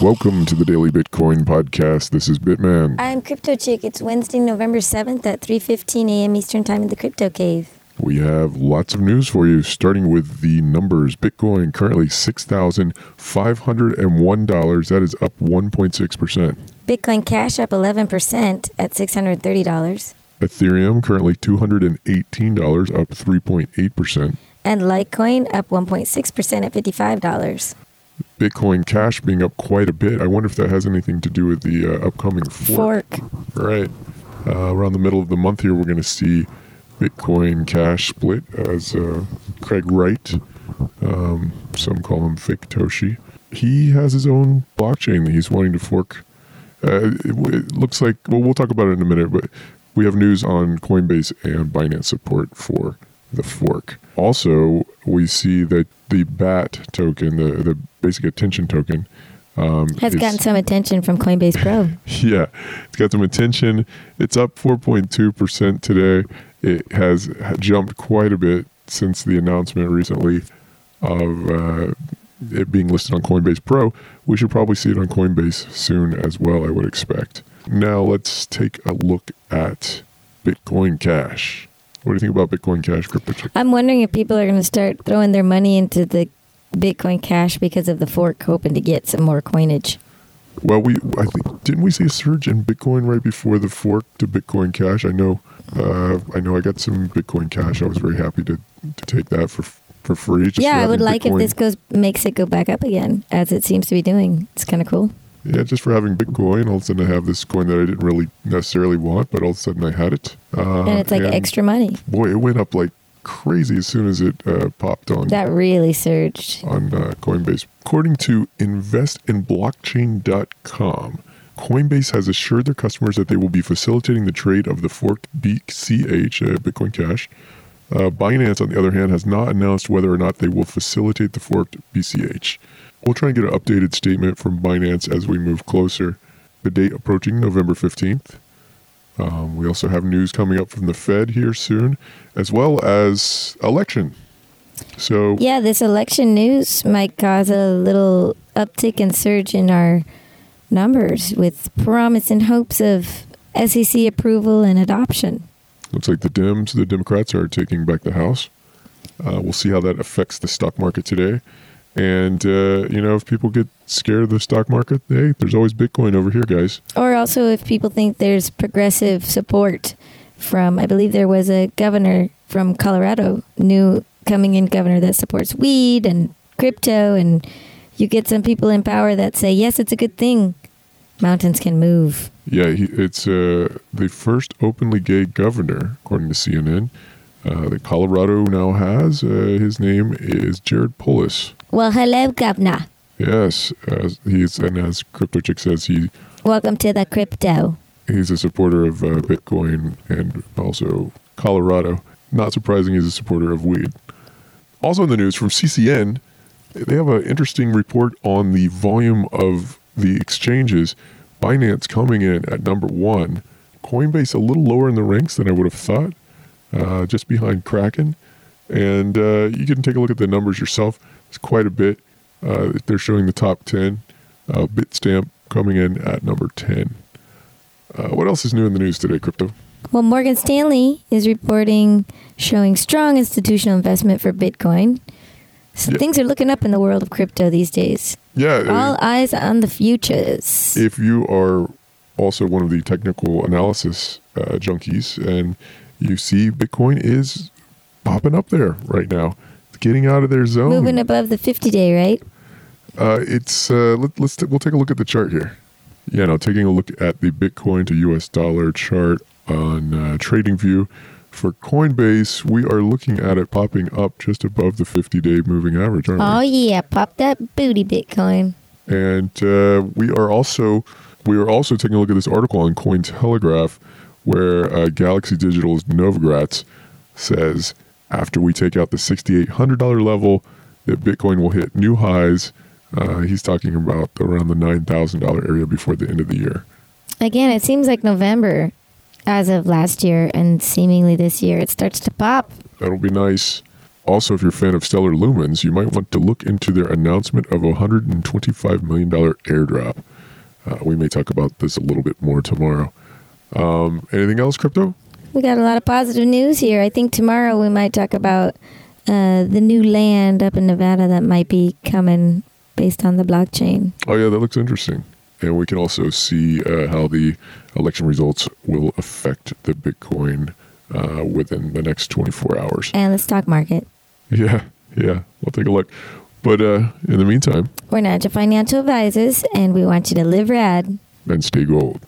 Welcome to the Daily Bitcoin Podcast. This is Bitman. I'm Crypto Chick. It's Wednesday, November 7th at 3:15 a.m. Eastern Time in the Crypto Cave. We have lots of news for you, starting with the numbers. Bitcoin currently $6,501. That is up 1.6%. Bitcoin Cash up 11% at $630. Ethereum currently $218, up 3.8%. And Litecoin up 1.6% at $55. Bitcoin Cash being up quite a bit. I wonder if that has anything to do with the uh, upcoming fork. Fork. Right. Uh, around the middle of the month here, we're going to see Bitcoin Cash split as uh, Craig Wright, um, some call him Faketoshi. He has his own blockchain that he's wanting to fork. Uh, it, it looks like, well, we'll talk about it in a minute, but we have news on Coinbase and Binance support for the fork. Also, we see that the BAT token, the, the basic attention token, um, Has gotten some attention from Coinbase Pro. yeah, it's got some attention. It's up 4.2% today. It has jumped quite a bit since the announcement recently of uh, it being listed on Coinbase Pro. We should probably see it on Coinbase soon as well, I would expect. Now, let's take a look at Bitcoin Cash. What do you think about Bitcoin Cash, Crypto? I'm wondering if people are going to start throwing their money into the Bitcoin Cash because of the fork, hoping to get some more coinage. Well, we I think didn't we see a surge in Bitcoin right before the fork to Bitcoin Cash? I know, uh, I know, I got some Bitcoin Cash. I was very happy to, to take that for for free. just yeah, I would like if this goes makes it go back up again, as it seems to be doing. It's kind of cool. Yeah, just for having Bitcoin. All of a sudden, I have this coin that I didn't really necessarily want, but all of a sudden, I had it. Uh, and it's like and extra money. Boy, it went up like crazy as soon as it uh, popped on. That really surged. on uh, Coinbase. According to investinblockchain.com, Coinbase has assured their customers that they will be facilitating the trade of the forked BCH, uh, Bitcoin Cash. Uh, Binance, on the other hand, has not announced whether or not they will facilitate the forked BCH. We'll try and get an updated statement from Binance as we move closer. The date approaching November 15th. Um, we also have news coming up from the Fed here soon, as well as election. So Yeah, this election news might cause a little uptick and surge in our numbers with promise and hopes of SEC approval and adoption. Looks like the Dems, the Democrats, are taking back the House. Uh, we'll see how that affects the stock market today. And, uh, you know, if people get scared of the stock market, hey, there's always Bitcoin over here, guys. Or also, if people think there's progressive support from, I believe there was a governor from Colorado, new coming in governor that supports weed and crypto, and you get some people in power that say, yes, it's a good thing. Mountains can move. Yeah, he, it's uh, the first openly gay governor, according to CNN, uh, that Colorado now has. Uh, his name is Jared Polis. Well, hello, governor. Yes, uh, he's and as Crypto Chick says, he Welcome to the crypto. he's a supporter of uh, Bitcoin and also Colorado. Not surprising, he's a supporter of weed. Also in the news from CCN, they have an interesting report on the volume of the exchanges. Binance coming in at number one, Coinbase a little lower in the ranks than I would have thought, uh, just behind Kraken. And uh, you can take a look at the numbers yourself. It's quite a bit. Uh, they're showing the top 10. Uh, Bitstamp coming in at number 10. Uh, what else is new in the news today, Crypto? Well, Morgan Stanley is reporting showing strong institutional investment for Bitcoin. So Yeah. things are looking up in the world of crypto these days. Yeah, uh, All eyes on the futures. if you are also one of the technical analysis uh, junkies and you see Bitcoin is popping up there right now, it's getting out of their zone. Moving above the 50 day, right? Uh, it's uh, let, let's t- we'll take a look at the chart here. Yeah, now taking a look at the Bitcoin to U.S. dollar chart on uh, TradingView for Coinbase, we are looking at it popping up just above the 50-day moving average, aren't Oh, we? yeah. Pop that booty, Bitcoin. And uh, we are also we are also taking a look at this article on Cointelegraph, where uh, Galaxy Digital's Novogratz says after we take out the $6,800 level, that Bitcoin will hit new highs. Uh, he's talking about around the $9,000 area before the end of the year. Again, it seems like November as of last year and seemingly this year. It starts to pop. That'll be nice. Also, if you're a fan of Stellar Lumens, you might want to look into their announcement of a $125 million airdrop. Uh, we may talk about this a little bit more tomorrow. Um, anything else, crypto? We got a lot of positive news here. I think tomorrow we might talk about uh, the new land up in Nevada that might be coming based on the blockchain. Oh, yeah, that looks interesting. And we can also see uh, how the election results will affect the Bitcoin uh, within the next 24 hours. And the stock market. Yeah, yeah. We'll take a look. But uh, in the meantime, We're Nadja Financial Advisors, and we want you to live rad. and stay gold.